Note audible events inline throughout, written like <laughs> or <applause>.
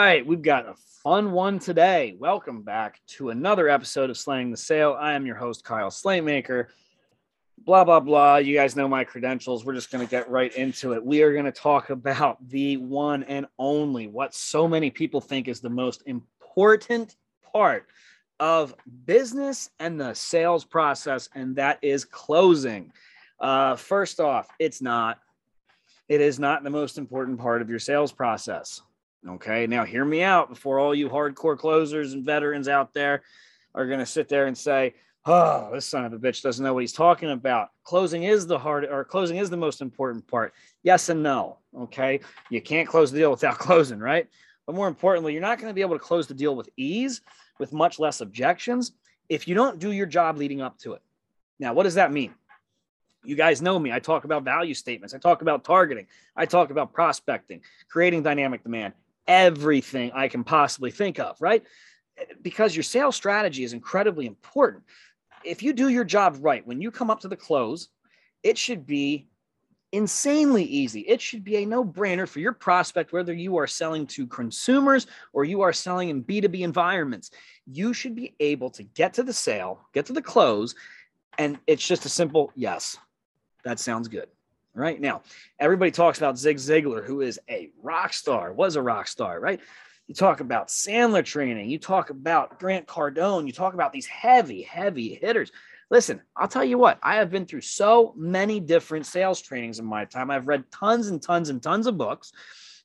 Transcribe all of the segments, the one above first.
Right, we've got a fun one today. Welcome back to another episode of Slaying the Sale. I am your host, Kyle Slaymaker. Blah, blah, blah. You guys know my credentials. We're just going to get right into it. We are going to talk about the one and only, what so many people think is the most important part of business and the sales process, and that is closing. Uh, first off, it's not. It is not the most important part of your sales process. Okay, now hear me out before all you hardcore closers and veterans out there are going to sit there and say, "Oh, this son of a bitch doesn't know what he's talking about." Closing is the hard or closing is the most important part. Yes and no. Okay, you can't close the deal without <laughs> closing, right? But more importantly, you're not going to be able to close the deal with ease, with much less objections, if you don't do your job leading up to it. Now, what does that mean? You guys know me. I talk about value statements. I talk about targeting. I talk about prospecting, creating dynamic demand, everything I can possibly think of, right? Because your sales strategy is incredibly important. If you do your job right, when you come up to the close, it should be insanely easy. It should be a no brainer for your prospect, whether you are selling to consumers or you are selling in B2B environments. You should be able to get to the sale, get to the close, and it's just a simple yes, that sounds good. Right now, everybody talks about Zig Ziglar, who is a rock star, was a rock star, right? You talk about Sandler training, you talk about Grant Cardone, you talk about these heavy, heavy hitters. Listen, I'll tell you what, I have been through so many different sales trainings in my time. I've read tons and tons and tons of books.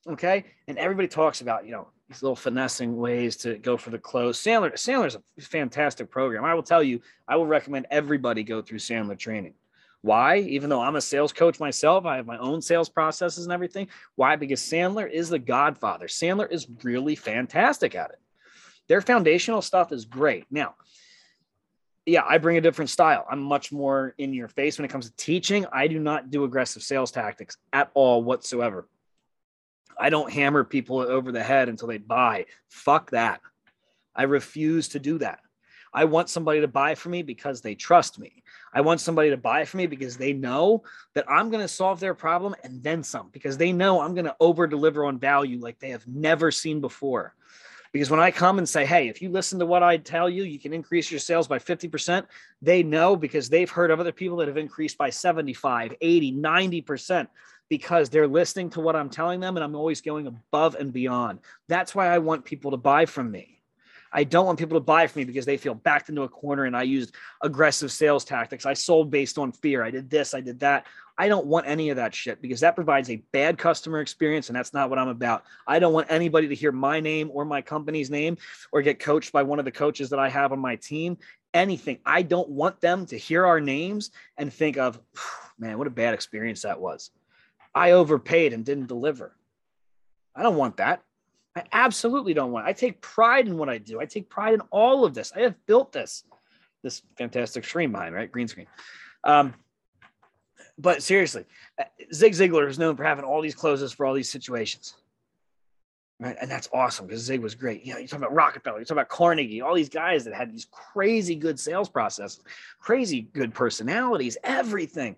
Okay. And everybody talks about, you know, these little finessing ways to go for the close. Sandler, Sandler's a fantastic program. I will tell you, I will recommend everybody go through Sandler training. Why? Even though I'm a sales coach myself, I have my own sales processes and everything. Why? Because Sandler is the godfather. Sandler is really fantastic at it. Their foundational stuff is great. Now, yeah, I bring a different style. I'm much more in your face when it comes to teaching. I do not do aggressive sales tactics at all whatsoever. I don't hammer people over the head until they buy. Fuck that. I refuse to do that. I want somebody to buy for me because they trust me. I want somebody to buy for me because they know that I'm going to solve their problem and then some, because they know I'm going to over deliver on value like they have never seen before. Because when I come and say, hey, if you listen to what I tell you, you can increase your sales by 50%, they know because they've heard of other people that have increased by 75, 80, 90% because they're listening to what I'm telling them and I'm always going above and beyond. That's why I want people to buy from me. I don't want people to buy from me because they feel backed into a corner and I used aggressive sales tactics. I sold based on fear. I did this, I did that. I don't want any of that shit because that provides a bad customer experience and that's not what I'm about. I don't want anybody to hear my name or my company's name or get coached by one of the coaches that I have on my team. Anything. I don't want them to hear our names and think of, man, what a bad experience that was. I overpaid and didn't deliver. I don't want that. I absolutely don't want. It. I take pride in what I do. I take pride in all of this. I have built this, this fantastic screen behind, right? Green screen. Um, but seriously, uh, Zig Ziglar is known for having all these closes for all these situations. Right. And that's awesome because Zig was great. You know, you talk about Rockefeller, you talk about Carnegie, all these guys that had these crazy good sales processes, crazy good personalities, everything.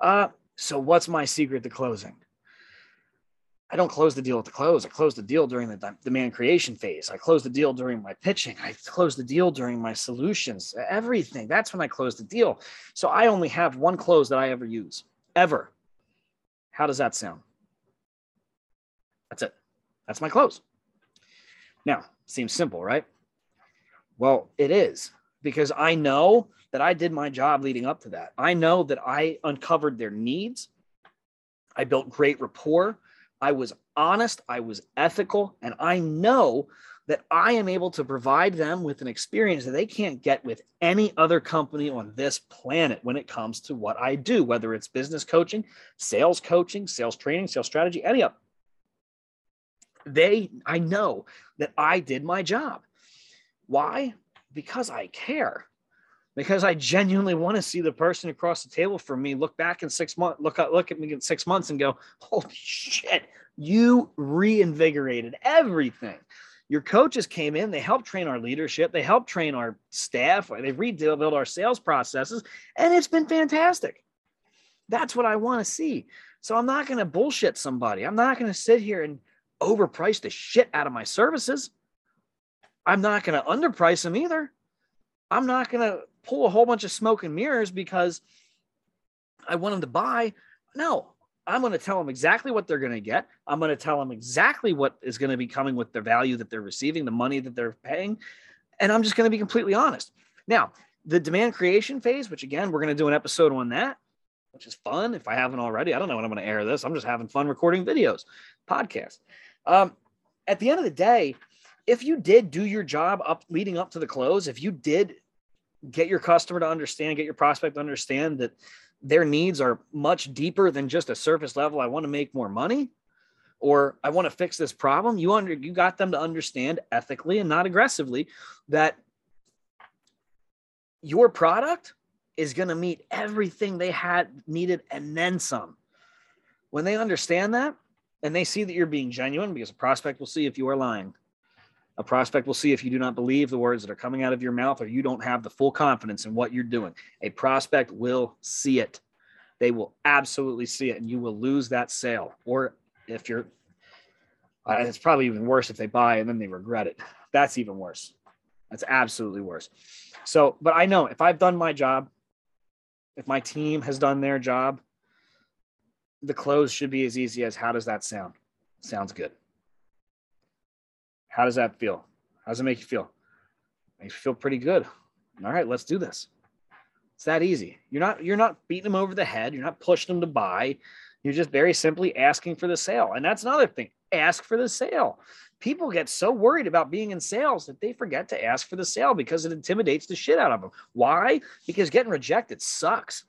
Uh, so what's my secret to closing? I don't close the deal at the close. I close the deal during the demand creation phase. I close the deal during my pitching. I close the deal during my solutions, everything. That's when I close the deal. So I only have one close that I ever use, ever. How does that sound? That's it. That's my close. Now, seems simple, right? Well, it is because I know that I did my job leading up to that. I know that I uncovered their needs. I built great rapport. I was honest, I was ethical, and I know that I am able to provide them with an experience that they can't get with any other company on this planet when it comes to what I do, whether it's business coaching, sales coaching, sales training, sales strategy, any of They, I know that I did my job. Why? Because I care. Because I genuinely want to see the person across the table from me look back in six months, look at look at me in six months and go, holy shit, you reinvigorated everything. Your coaches came in, they helped train our leadership, they helped train our staff, they've rebuilt our sales processes, and it's been fantastic. That's what I want to see. So I'm not going to bullshit somebody. I'm not going to sit here and overprice the shit out of my services. I'm not going to underprice them either. I'm not going to pull a whole bunch of smoke and mirrors because I want them to buy. No, I'm going to tell them exactly what they're going to get. I'm going to tell them exactly what is going to be coming with the value that they're receiving, the money that they're paying. And I'm just going to be completely honest. Now, the demand creation phase, which again, we're going to do an episode on that, which is fun. If I haven't already, I don't know when I'm going to air this. I'm just having fun recording videos, podcasts. Um, at the end of the day, if you did do your job up leading up to the close, if you did get your customer to understand, get your prospect to understand that their needs are much deeper than just a surface level. I want to make more money or I want to fix this problem. You under you got them to understand ethically and not aggressively that your product is going to meet everything they had needed and then some. When they understand that and they see that you're being genuine, because a prospect will see if you are lying. A prospect will see if you do not believe the words that are coming out of your mouth or you don't have the full confidence in what you're doing. A prospect will see it. They will absolutely see it, and you will lose that sale. Or if you're, uh, it's probably even worse if they buy and then they regret it. That's even worse. That's absolutely worse. So, but I know if I've done my job, if my team has done their job, the close should be as easy as how does that sound? Sounds good. How does that feel? How does it make you feel? Makes you feel pretty good. All right, let's do this. It's that easy. You're not you're not beating them over the head. You're not pushing them to buy. You're just very simply asking for the sale. And that's another thing. Ask for the sale. People get so worried about being in sales that they forget to ask for the sale because it intimidates the shit out of them. Why? Because getting rejected sucks.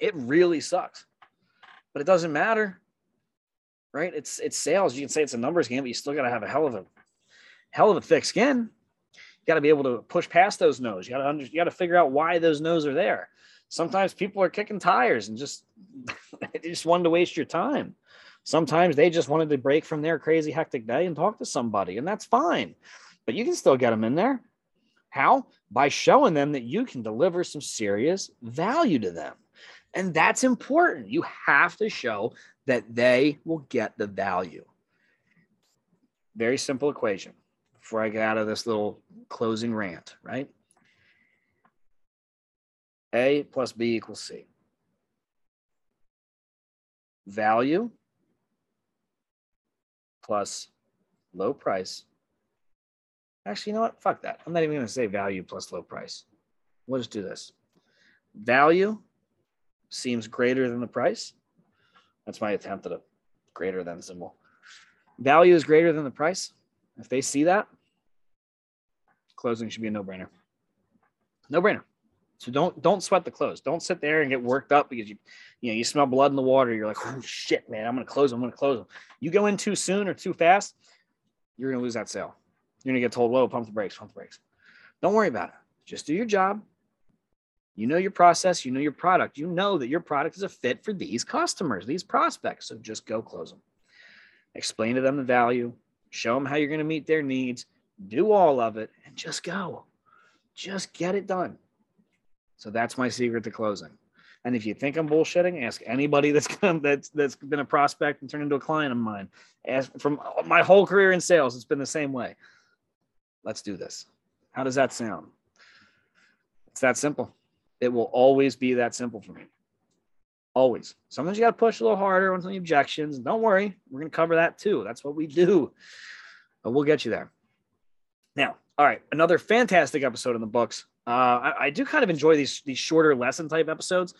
It really sucks. But it doesn't matter right? It's it's sales. You can say it's a numbers game, but you still got to have a hell of a hell of a thick skin. You got to be able to push past those no's. You got to under, you got to figure out why those no's are there. Sometimes people are kicking tires and just <laughs> they just wanted to waste your time. Sometimes they just wanted to break from their crazy hectic day and talk to somebody, and that's fine. But you can still get them in there. How? By showing them that you can deliver some serious value to them. And that's important. You have to show that they will get the value. Very simple equation before I get out of this little closing rant, right? A plus B equals C. Value plus low price. Actually, you know what? Fuck that. I'm not even going to say value plus low price. We'll just do this. Value seems greater than the price. That's my attempt at a greater than symbol. Value is greater than the price. If they see that, closing should be a no-brainer. No-brainer. So don't don't sweat the close. Don't sit there and get worked up because you you know you smell blood in the water. You're like, oh shit, man, I'm gonna close. I'm gonna close them. You go in too soon or too fast, you're gonna lose that sale. You're gonna get told, whoa, pump the brakes, pump the brakes. Don't worry about it. Just do your job. You know your process, you know your product, you know that your product is a fit for these customers, these prospects. So just go close them. Explain to them the value, show them how you're going to meet their needs, do all of it, and just go. Just get it done. So that's my secret to closing. And if you think I'm bullshitting, ask anybody that's <laughs> come, that's that's been a prospect and turned into a client of mine. Ask from my whole career in sales, it's been the same way. Let's do this. How does that sound? It's that simple. It will always be that simple for me. Always. Sometimes you got to push a little harder on some objections. Don't worry, we're going to cover that too. That's what we do. But we'll get you there. Now, all right, another fantastic episode in the books. Uh, I, I do kind of enjoy these these shorter lesson type episodes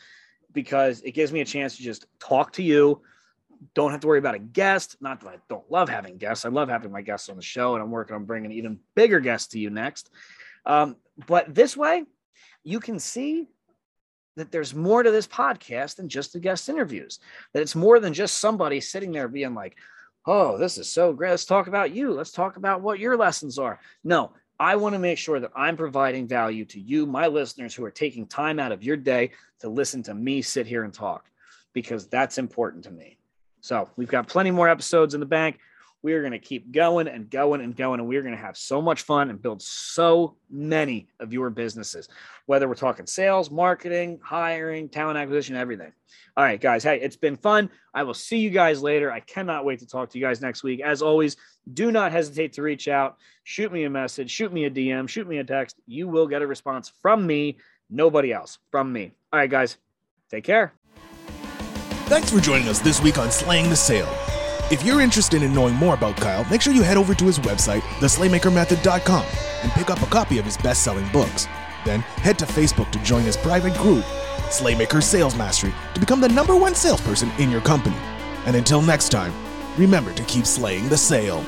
because it gives me a chance to just talk to you. Don't have to worry about a guest. Not that I don't love having guests. I love having my guests on the show, and I'm working on bringing even bigger guests to you next. Um, but this way, you can see that there's more to this podcast than just the guest interviews. That it's more than just somebody sitting there being like, oh, this is so great. Let's talk about you. Let's talk about what your lessons are. No, I want to make sure that I'm providing value to you, my listeners who are taking time out of your day to listen to me sit here and talk because that's important to me. So we've got plenty more episodes in the bank. We are going to keep going and going and going, and we're going to have so much fun and build so many of your businesses, whether we're talking sales, marketing, hiring, talent acquisition, everything. All right, guys. Hey, it's been fun. I will see you guys later. I cannot wait to talk to you guys next week. As always, do not hesitate to reach out, shoot me a message, shoot me a DM, shoot me a text. You will get a response from me, nobody else, from me. All right, guys. Take care. Thanks for joining us this week on Slaying the Sale. If you're interested in knowing more about Kyle, make sure you head over to his website, theslaymakermethod.com, and pick up a copy of his best selling books. Then head to Facebook to join his private group, Slaymaker Sales Mastery, to become the number one salesperson in your company. And until next time, remember to keep slaying the sale.